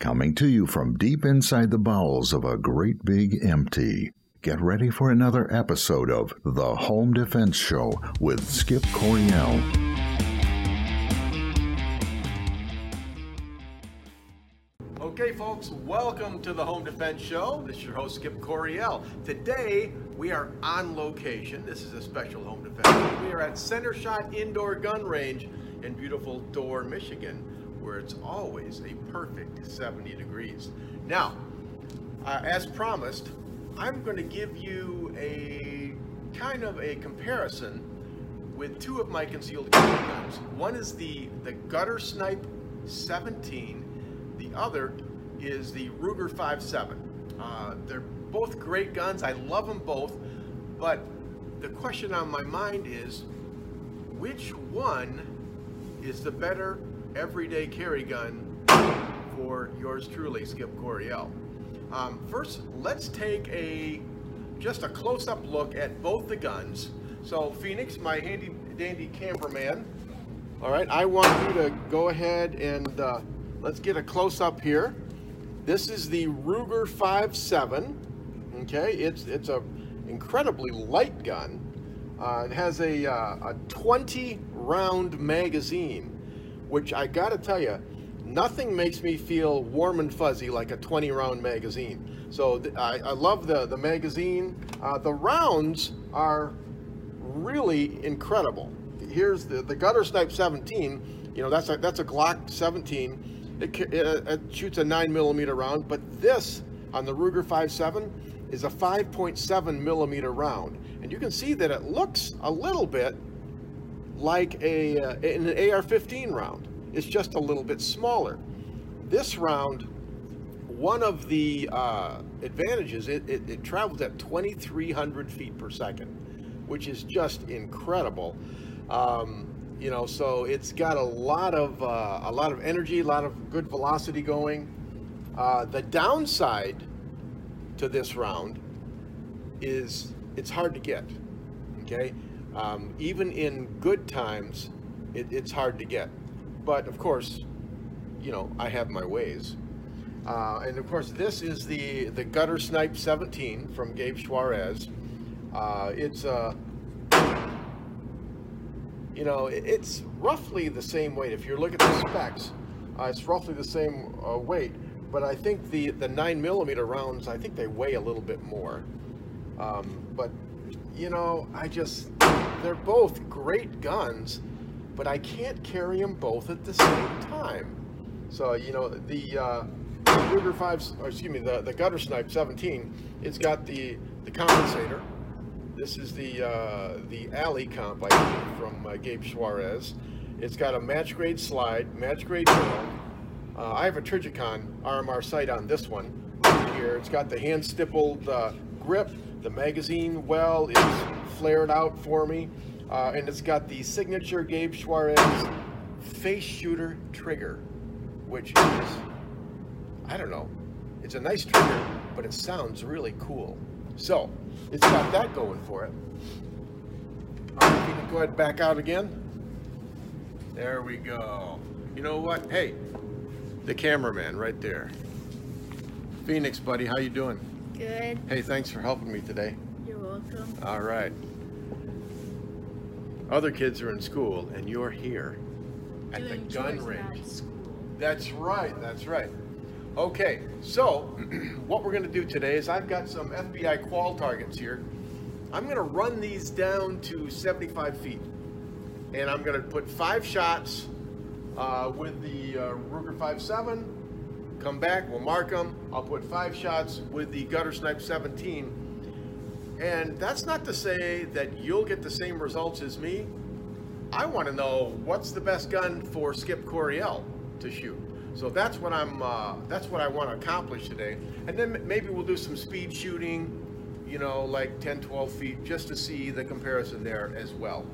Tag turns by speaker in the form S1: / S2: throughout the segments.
S1: coming to you from deep inside the bowels of a great big empty. Get ready for another episode of The Home Defense Show with Skip Coryell.
S2: Okay, folks, welcome to the Home Defense Show. This is your host, Skip Coryell. Today, we are on location. This is a special home defense. We are at Center Shot Indoor Gun Range in beautiful Dorr, Michigan, where it's always a perfect 70 degrees. Now, uh, as promised, I'm going to give you a kind of a comparison with two of my concealed carry guns. One is the, the Gutter Snipe 17 the other is the Ruger 5.7. Uh, they're both great guns. I love them both. But the question on my mind is which one is the better everyday carry gun for yours truly, Skip Coryell? Um, first, let's take a just a close-up look at both the guns. So, Phoenix, my handy dandy cameraman. All right, I want you to go ahead and uh, Let's get a close up here. This is the Ruger 5.7. Okay, it's it's a incredibly light gun. Uh, it has a, uh, a 20 round magazine, which I gotta tell you, nothing makes me feel warm and fuzzy like a 20 round magazine. So I, I, love the, the magazine. Uh, the rounds are really incredible. Here's the, the Gutter Snipe 17. You know, that's a, that's a Glock 17 it, it, it shoots a 9 millimeter round, but this on the Ruger 5.7 is a 5.7 millimeter round. And you can see that it looks a little bit like a, uh, an AR-15 round. It's just a little bit smaller. This round, one of the uh, advantages, it, it, it travels at 2,300 feet per second, which is just incredible. Um, you know, so it's got a lot of uh, a lot of energy, a lot of good velocity going. Uh, the downside to this round is it's hard to get. Okay, um, even in good times, it, it's hard to get. But of course, you know, I have my ways. Uh, and of course, this is the the Gutter Snipe 17 from Gabe Suarez. Uh, it's a you know, it's roughly the same weight. If you look at the specs, uh, it's roughly the same uh, weight. But I think the, the 9 millimeter rounds, I think they weigh a little bit more. Um, but, you know, I just, they're both great guns, but I can't carry them both at the same time. So, you know, the uh, Ruger 5, excuse me, the, the Gutter Snipe 17, it's got the, the compensator, this is the uh, the alley comp I think from uh, Gabe Suarez. It's got a match grade slide, match grade barrel. Uh, I have a Trijicon RMR sight on this one here. It's got the hand stippled uh, grip. The magazine well is flared out for me. Uh, and it's got the signature Gabe Suarez face shooter trigger, which is, I don't know, it's a nice trigger, but it sounds really cool. So it's got that going for it. All right, can go ahead and back out again. There we go. You know what? Hey, the cameraman right there. Phoenix, buddy, how you doing?
S3: Good.
S2: Hey, thanks for helping me today.
S3: You're welcome.
S2: All right. Other kids are in school, and you're here at
S3: Doing
S2: the gun range. That's right, that's right. Okay, so what we're going to do today is I've got some FBI qual targets here. I'm going to run these down to 75 feet. And I'm going to put five shots uh, with the uh, Ruger 5.7. Come back, we'll mark them. I'll put five shots with the Gutter Snipe 17. And that's not to say that you'll get the same results as me. I want to know what's the best gun for Skip Coryell to shoot. So that's what I'm. Uh, that's what I want to accomplish today. And then maybe we'll do some speed shooting, you know, like 10, 12 feet, just to see the comparison there as well.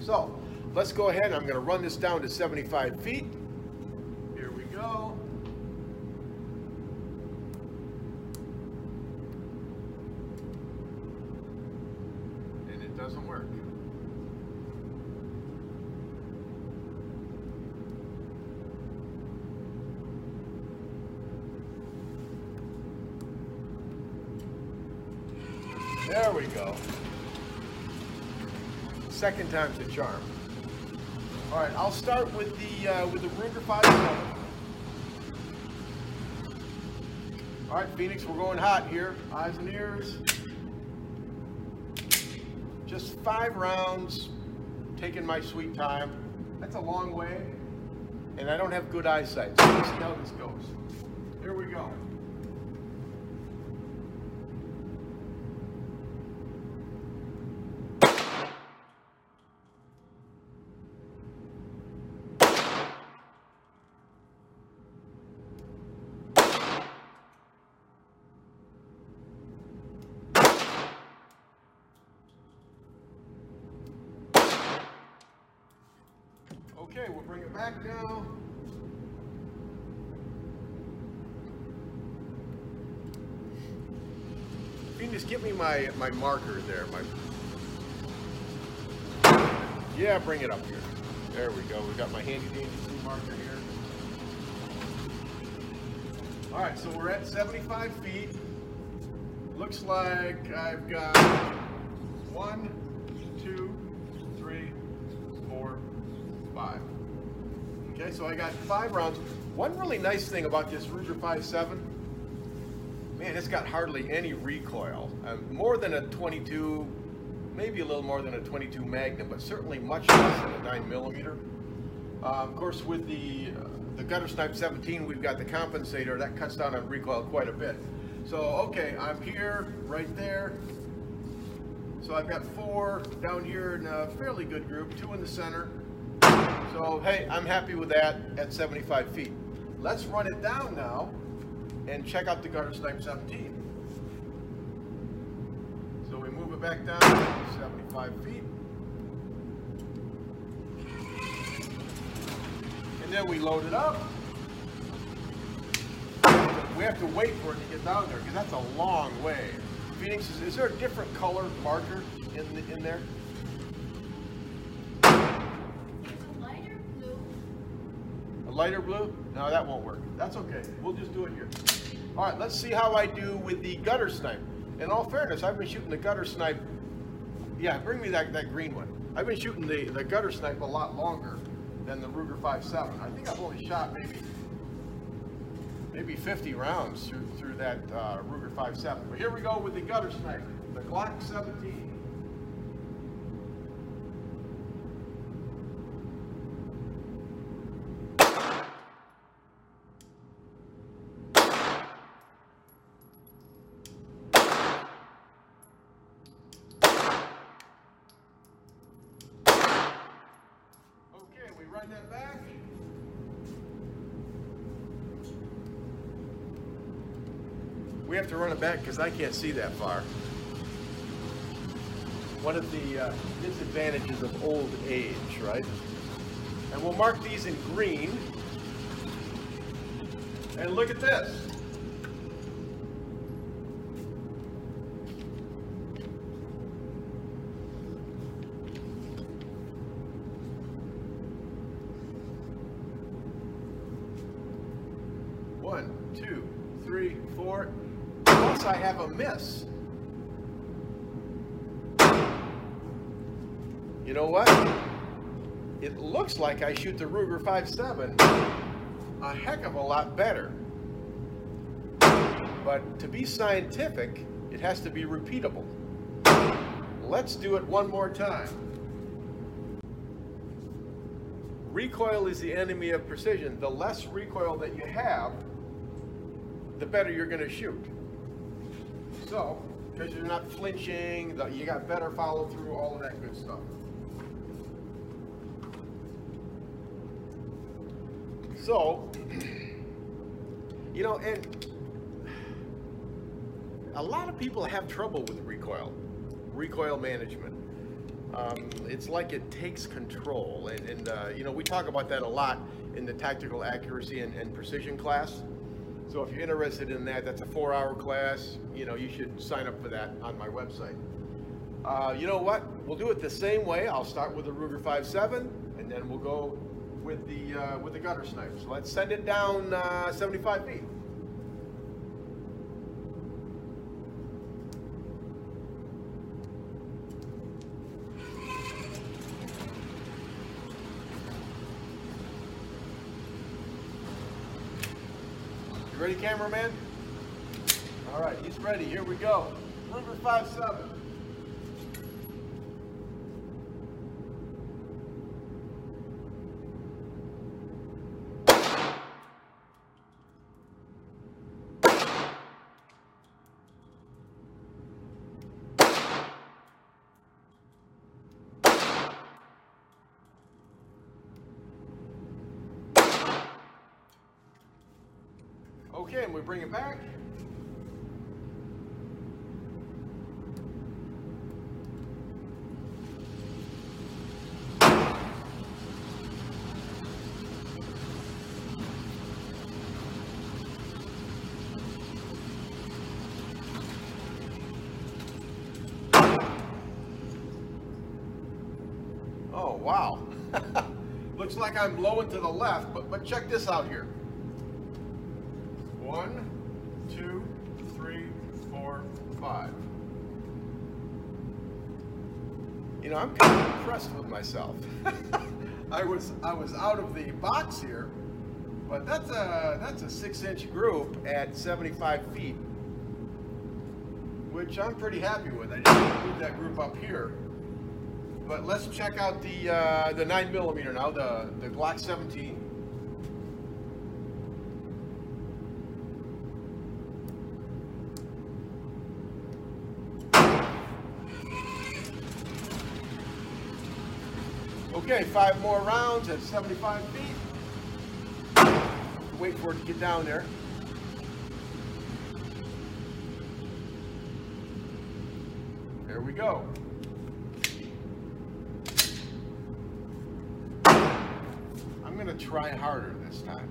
S2: So let's go ahead. I'm going to run this down to 75 feet. Here we go. And it doesn't work. There we go. Second time's a charm. All right, I'll start with the uh, with the Ruger 5.7. All right, Phoenix, we're going hot here. Eyes and ears. Just five rounds, taking my sweet time. That's a long way, and I don't have good eyesight, so let's see how this goes. Here we go. Okay, we'll bring it back now. You can just give me my, my marker there, my Yeah, bring it up here. There we go. We've got my handy dandy marker here. All right, so we're at 75 feet. Looks like I've got one, two, three, four, five. Okay, so I got five rounds. One really nice thing about this Ruger 5.7, man, it's got hardly any recoil. Uh, more than a 22, maybe a little more than a 22 Magnum, but certainly much less than a 9 millimeter. Uh, of course, with the uh, the Gutter Snipe 17, we've got the compensator that cuts down on recoil quite a bit. So, okay, I'm here, right there. So I've got four down here in a fairly good group, two in the center. So, hey, I'm happy with that at 75 feet. Let's run it down now and check out the Gutter Snipe 17. So we move it back down to 75 feet. And then we load it up. We have to wait for it to get down there because that's a long way. Phoenix, is, is there a different color marker in, the, in there?
S3: It's a lighter blue.
S2: Lighter blue? No, that won't work. That's okay. We'll just do it here. All right, let's see how I do with the gutter snipe. In all fairness, I've been shooting the gutter snipe. Yeah, bring me that, that green one. I've been shooting the, the gutter snipe a lot longer than the Ruger 5.7. I think I've only shot maybe maybe 50 rounds through, through that uh, Ruger 5.7. But here we go with the gutter snipe, the Glock 17. Okay, we run that back. We have to run it back because I can't see that far. One of the uh, disadvantages of old age, right? And we'll mark these in green. And look at this. One, two, three, four. Plus I have a miss. You know what? It looks like I shoot the Ruger 5.7 a heck of a lot better. But to be scientific, it has to be repeatable. Let's do it one more time. Recoil is the enemy of precision. The less recoil that you have, the better you're going to shoot. So, because you're not flinching, you got better follow through, all of that good stuff. So, you know, and a lot of people have trouble with recoil, recoil management. Um, it's like it takes control, and, and uh, you know we talk about that a lot in the tactical accuracy and, and precision class. So if you're interested in that, that's a four-hour class. You know you should sign up for that on my website. Uh, you know what? We'll do it the same way. I'll start with the Ruger 5.7, and then we'll go with the uh, with the gutter snipe. So let's send it down uh, 75 feet. You ready, cameraman? All right, he's ready. Here we go. Ruger 5-7. Okay, and we bring it back. Oh, wow. Looks like I'm blowing to the left, but, but check this out here. You know, I'm kind of impressed with myself. I was I was out of the box here, but that's a that's a six-inch group at 75 feet, which I'm pretty happy with. I didn't move that group up here, but let's check out the uh, the nine millimeter now, the the Glock 17. Okay, five more rounds at 75 feet. Wait for it to get down there. There we go. I'm to try harder this time.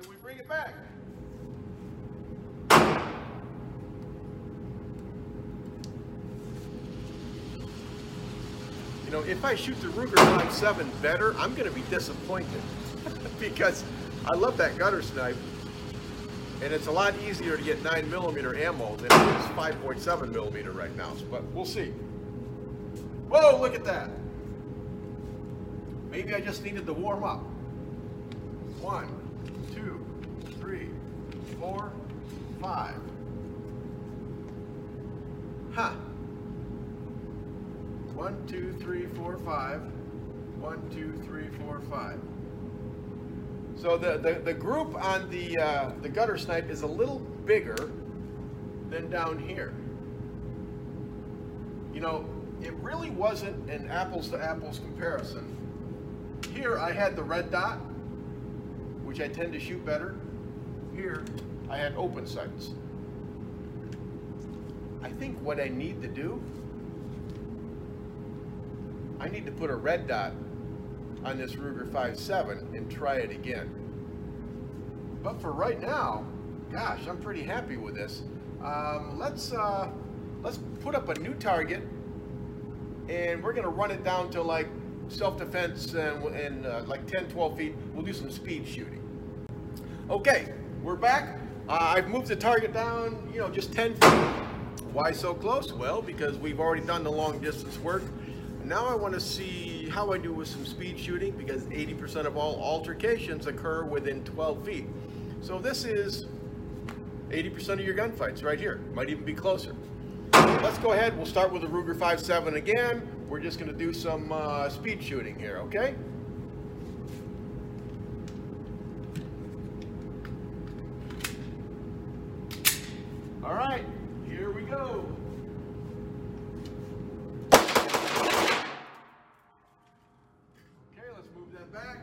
S2: And we bring it back. You know, if I shoot the Ruger 5.7 better, I'm going to be disappointed because I love that gutter snipe, and it's a lot easier to get 9 millimeter ammo than it is 5.7 millimeter right now. But we'll see. Whoa! Look at that. Maybe I just needed to warm up. One, two, three, four, five. Huh. One, two, three, four, five. One, two, three, four, five. So the, the, the group on the, uh, the gutter snipe is a little bigger than down here. You know, it really wasn't an apples to apples comparison. Here I had the red dot, which I tend to shoot better. Here I had open sights. I think what I need to do, I need to put a red dot on this Ruger 5.7 and try it again. But for right now, gosh, I'm pretty happy with this. Um, let's uh, let's put up a new target, and we're gonna run it down to like self-defense and, and uh, like 10, 12 feet. We'll do some speed shooting. Okay, we're back. Uh, I've moved the target down, you know, just 10 feet. Why so close? Well, because we've already done the long distance work. Now I want to see how I do with some speed shooting because 80% of all altercations occur within 12 feet. So this is 80% of your gunfights right here. Might even be closer. Let's go ahead. We'll start with the Ruger 5.7 again. We're just going to do some uh, speed shooting here, okay? All right, here we go. Okay, let's move that back.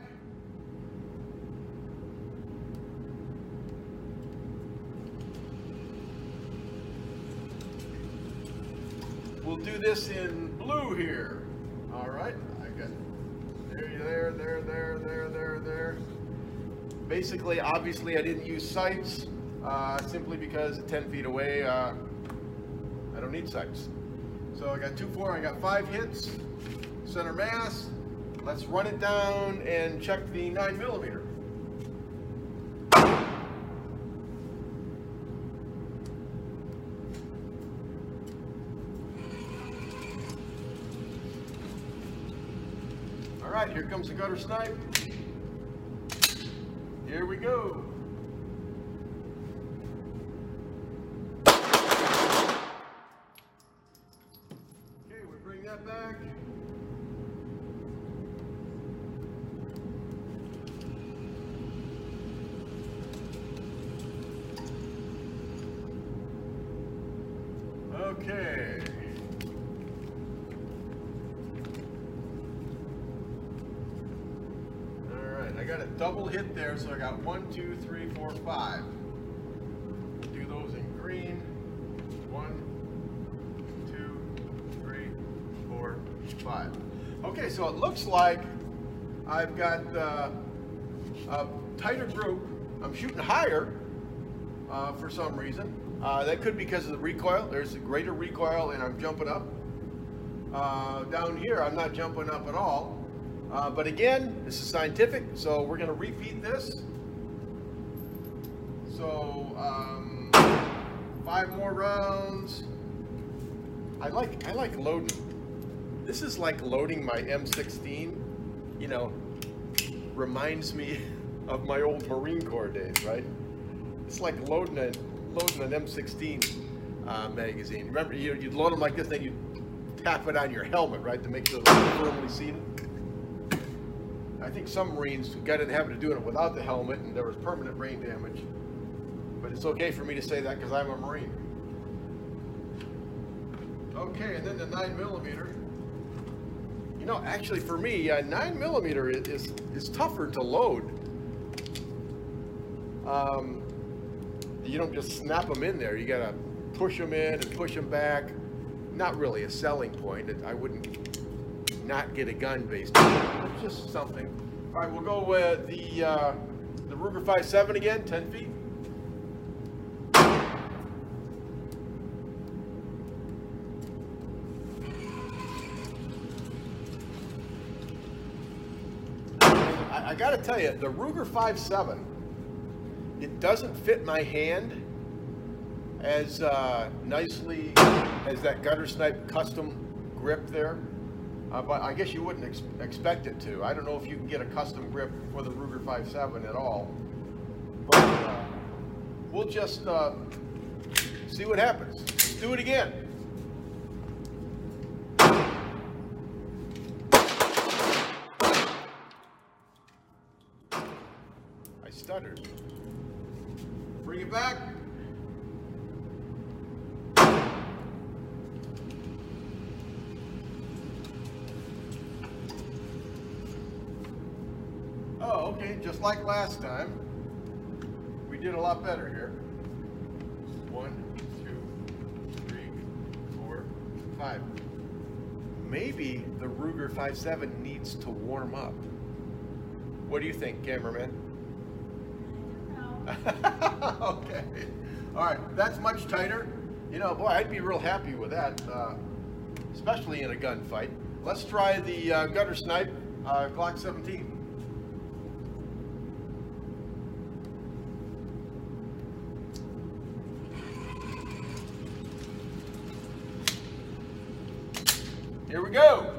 S2: We'll do this in blue here. All right, I got there, there, there, there, there, there, there. Basically, obviously, I didn't use sights uh, simply because 10 feet away, uh, I don't need sights. So I got two, four, I got five hits, center mass, let's run it down and check the 9 millimeter. All right, here comes the gutter snipe. Here we go. Okay, we bring that back. Okay. All right, I got a double hit there, so I got one, two, three, four, five. Do those in green. One, two, three, four, five. Okay, so it looks like I've got uh, a tighter group. I'm shooting higher uh, for some reason. Uh, that could be because of the recoil. There's a greater recoil and I'm jumping up. Uh, down here, I'm not jumping up at all. Uh, but again, this is scientific, so we're going to repeat this. So, um, five more rounds. I like I like loading. This is like loading my M16. You know, reminds me of my old Marine Corps days, right? It's like loading a loading an M16 uh, magazine. Remember, you, you'd load them like this, then you tap it on your helmet, right, to make sure they're firmly seated. I think some Marines got in the habit of doing it without the helmet, and there was permanent brain damage. But it's okay for me to say that because I'm a Marine. Okay, and then the nine millimeter. You know, actually, for me, uh, nine millimeter is, is is tougher to load. Um, you don't just snap them in there. You gotta push them in and push them back. Not really a selling point. I wouldn't not get a gun based on it. It's just something. All right, we'll go with the uh, the Ruger 5.7 again, 10 feet. I, I got to tell you, the Ruger 5.7, it doesn't fit my hand as uh, nicely as that gutter snipe custom grip there. Uh, but I guess you wouldn't ex- expect it to. I don't know if you can get a custom grip for the Ruger 5.7 at all. But uh, we'll just uh, see what happens. Let's do it again. I stuttered. Bring it back. Okay, just like last time. We did a lot better here. One, two, three, four, five. Maybe the Ruger 5.7 needs to warm up. What do you think, cameraman? okay. All right, that's much tighter. You know, boy, I'd be real happy with that, uh, especially in a gunfight. Let's try the uh, gutter snipe uh, Glock 17. Here we go.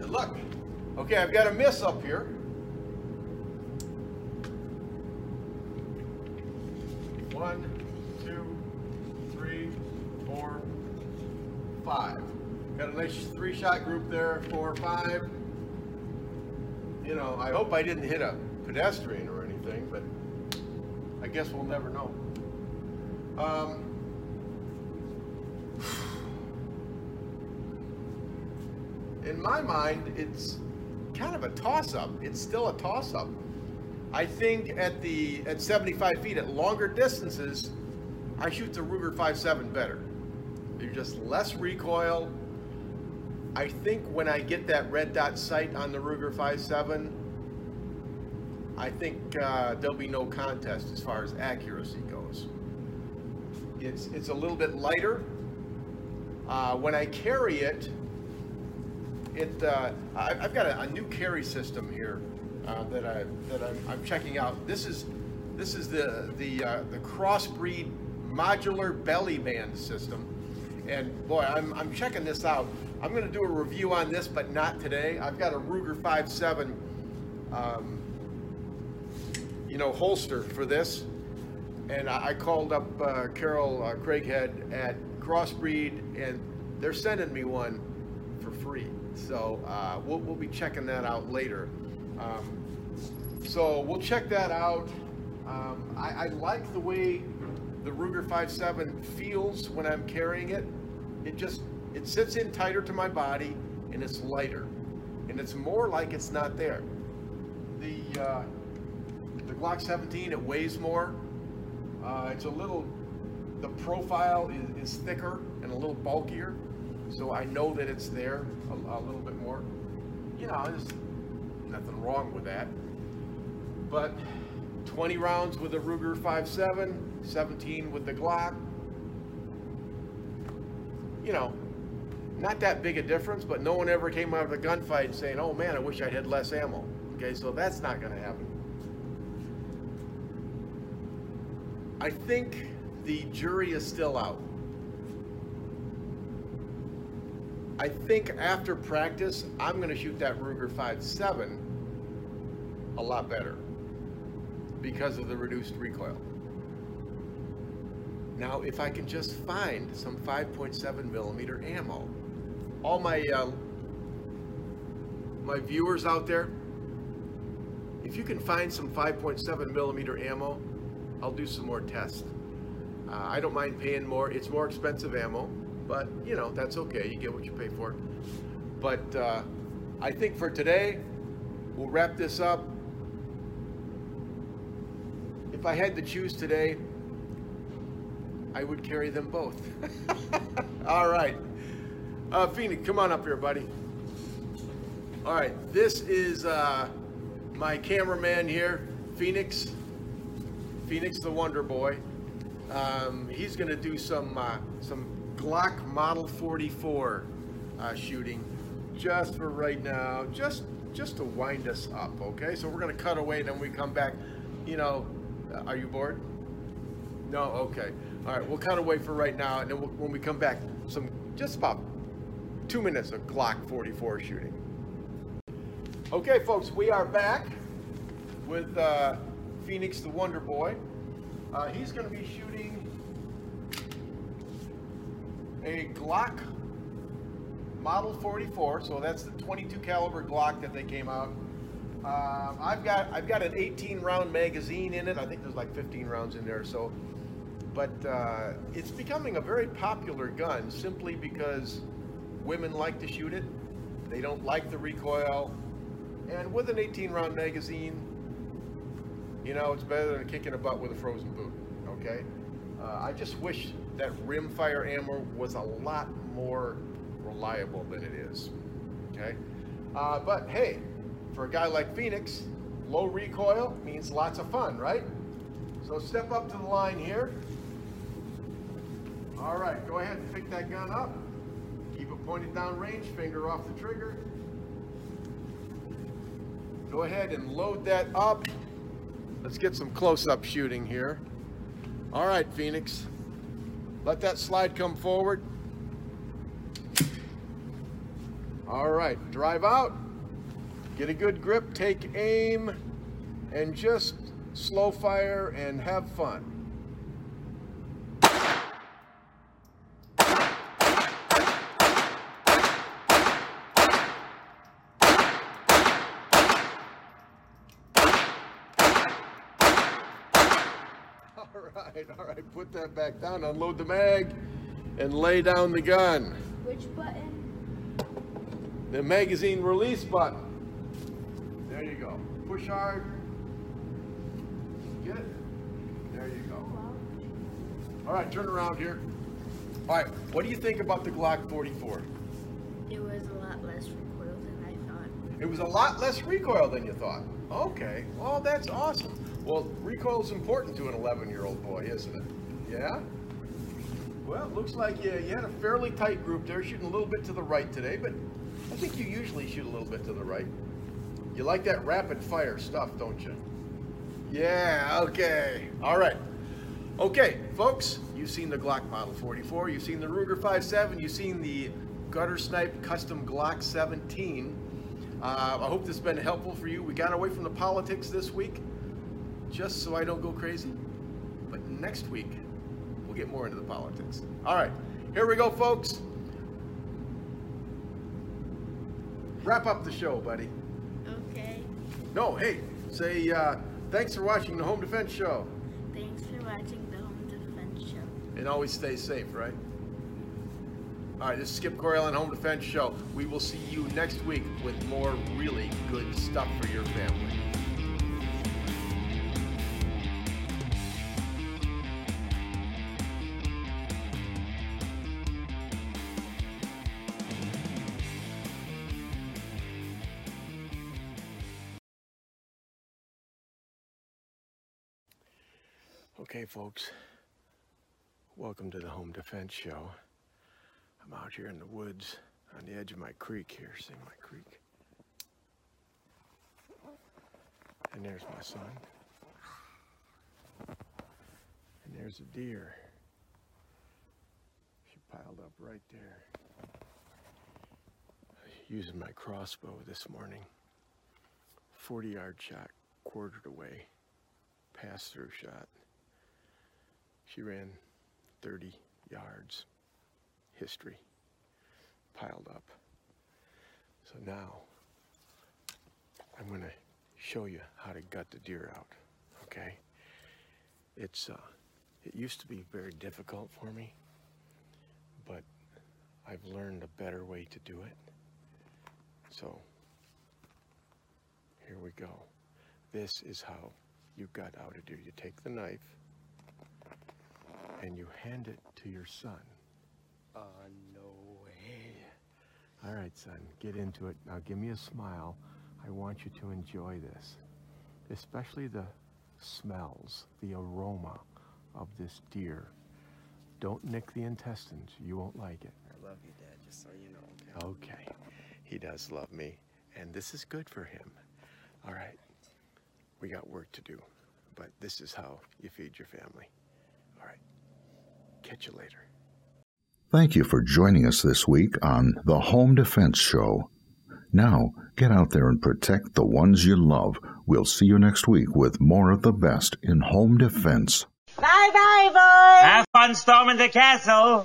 S2: And look, okay, I've got a miss up here. One, two, three, four, five. Got a nice three shot group there, four, five. You know, I hope I didn't hit a pedestrian or anything, but I guess we'll never know. Um, in my mind, it's kind of a toss-up. It's still a toss-up. I think at the at 75 feet, at longer distances, I shoot the Ruger 5.7 better. There's just less recoil. I think when I get that red dot sight on the Ruger 5.7, I think uh, there'll be no contest as far as accuracy goes. It's, it's a little bit lighter. Uh, when I carry it, it uh, I, I've got a, a new carry system here uh, that I that I'm, I'm checking out. This is this is the the uh, the crossbreed modular belly band system, and boy, I'm I'm checking this out. I'm going to do a review on this, but not today. I've got a Ruger 5.7, um, you know, holster for this, and I, I called up uh, Carol uh, Craighead at Crossbreed, and they're sending me one. So uh, we'll, we'll be checking that out later. Um, so we'll check that out. Um, I, I like the way the Ruger 5.7 feels when I'm carrying it. It just it sits in tighter to my body and it's lighter, and it's more like it's not there. The uh, the Glock 17 it weighs more. Uh, it's a little the profile is, is thicker and a little bulkier, so I know that it's there a, a little bit more. You know, there's nothing wrong with that. But 20 rounds with the Ruger 5.7, 17 with the Glock. You know, not that big a difference, but no one ever came out of the gunfight saying, oh man, I wish I had less ammo. Okay, so that's not going to happen. I think the jury is still out. I think after practice, I'm going to shoot that Ruger 5.7 a lot better because of the reduced recoil. Now, if I can just find some 5.7 millimeter ammo, all my uh, my viewers out there, if you can find some 5.7 millimeter ammo, I'll do some more tests. Uh, I don't mind paying more. It's more expensive ammo, but you know that's okay. You get what you pay for. But uh, I think for today, we'll wrap this up. If I had to choose today, I would carry them both. All right. Uh, Phoenix, come on up here, buddy. All right, this is uh, my cameraman here, Phoenix. Phoenix the Wonder Boy. Um, he's going to do some uh, some Glock Model 44 uh, shooting just for right now, just just to wind us up. Okay, so we're to cut away, and then we come back. You know, are you bored? No. Okay. All right, we'll cut away for right now, and then we'll, when we come back, some just about two minutes of Glock 44 shooting. Okay, folks, we are back with uh, Phoenix the Wonder Boy. Uh, he's going to be shooting a Glock Model 44, so that's the 22 caliber Glock that they came out. Um, I've got I've got an 18 round magazine in it. I think there's like 15 rounds in there. So, but uh, it's becoming a very popular gun simply because Women like to shoot it. They don't like the recoil. And with an 18 round magazine, you know, it's better than kicking a butt with a frozen boot. Okay? Uh, I just wish that rimfire ammo was a lot more reliable than it is. Okay? Uh, but hey, for a guy like Phoenix, low recoil means lots of fun, right? So step up to the line here. All right, go ahead and pick that gun up. Keep it pointed down range, finger off the trigger. Go ahead and load that up. Let's get some close-up shooting here. All right, Phoenix. Let that slide come forward. All right, drive out. Get a good grip, take aim, and just slow fire and have fun. Right, all right, put that back down, unload the mag, and lay down the gun.
S3: Which button?
S2: The magazine release button. There you go. Push hard. Get it? There you go. All right, turn around here. All right, what do you think about the Glock 44?
S3: It was a lot less recoil than I thought.
S2: It was a lot less recoil than you thought. Okay, well, that's awesome. Well, recoil is important to an 11 year old boy, isn't it? Yeah? Well, it looks like you, you had a fairly tight group there, shooting a little bit to the right today, but I think you usually shoot a little bit to the right. You like that rapid fire stuff, don't you? Yeah, okay. All right. Okay, folks, you've seen the Glock Model 44, you've seen the Ruger 5.7, you've seen the Gutter Snipe Custom Glock 17. Uh, I hope this has been helpful for you. We got away from the politics this week, just so I don't go crazy. But next week, we'll get more into the politics. All right, here we go, folks. Wrap up the show, buddy.
S3: Okay.
S2: No, hey, say uh, thanks for watching the Home Defense Show.
S3: Thanks for watching the Home Defense Show.
S2: And always stay safe, right? All right, this is Skip Coryell on Home Defense Show. We will see you next week with more really good stuff for your family. Okay, folks. Welcome to the Home Defense Show. I'm out here in the woods on the edge of my creek here, seeing my creek. And there's my son. And there's a deer. She piled up right there. Using my crossbow this morning. 40 yard shot, quartered away, pass through shot. She ran 30 yards. History piled up. So now I'm going to show you how to gut the deer out, okay? It's uh it used to be very difficult for me, but I've learned a better way to do it. So here we go. This is how you gut out a deer. You take the knife and you hand it to your son.
S4: Uh, no way.
S2: All right, son, get into it. Now give me a smile. I want you to enjoy this, especially the smells, the aroma of this deer. Don't nick the intestines. You won't like it.
S4: I love you, Dad, just so you know, okay?
S2: Okay. He does love me, and this is good for him. All right. We got work to do, but this is how you feed your family. All right. Catch you later.
S1: Thank you for joining us this week on The Home Defense Show. Now, get out there and protect the ones you love. We'll see you next week with more of the best in home defense.
S5: Bye bye, boys!
S6: Have fun storming the castle.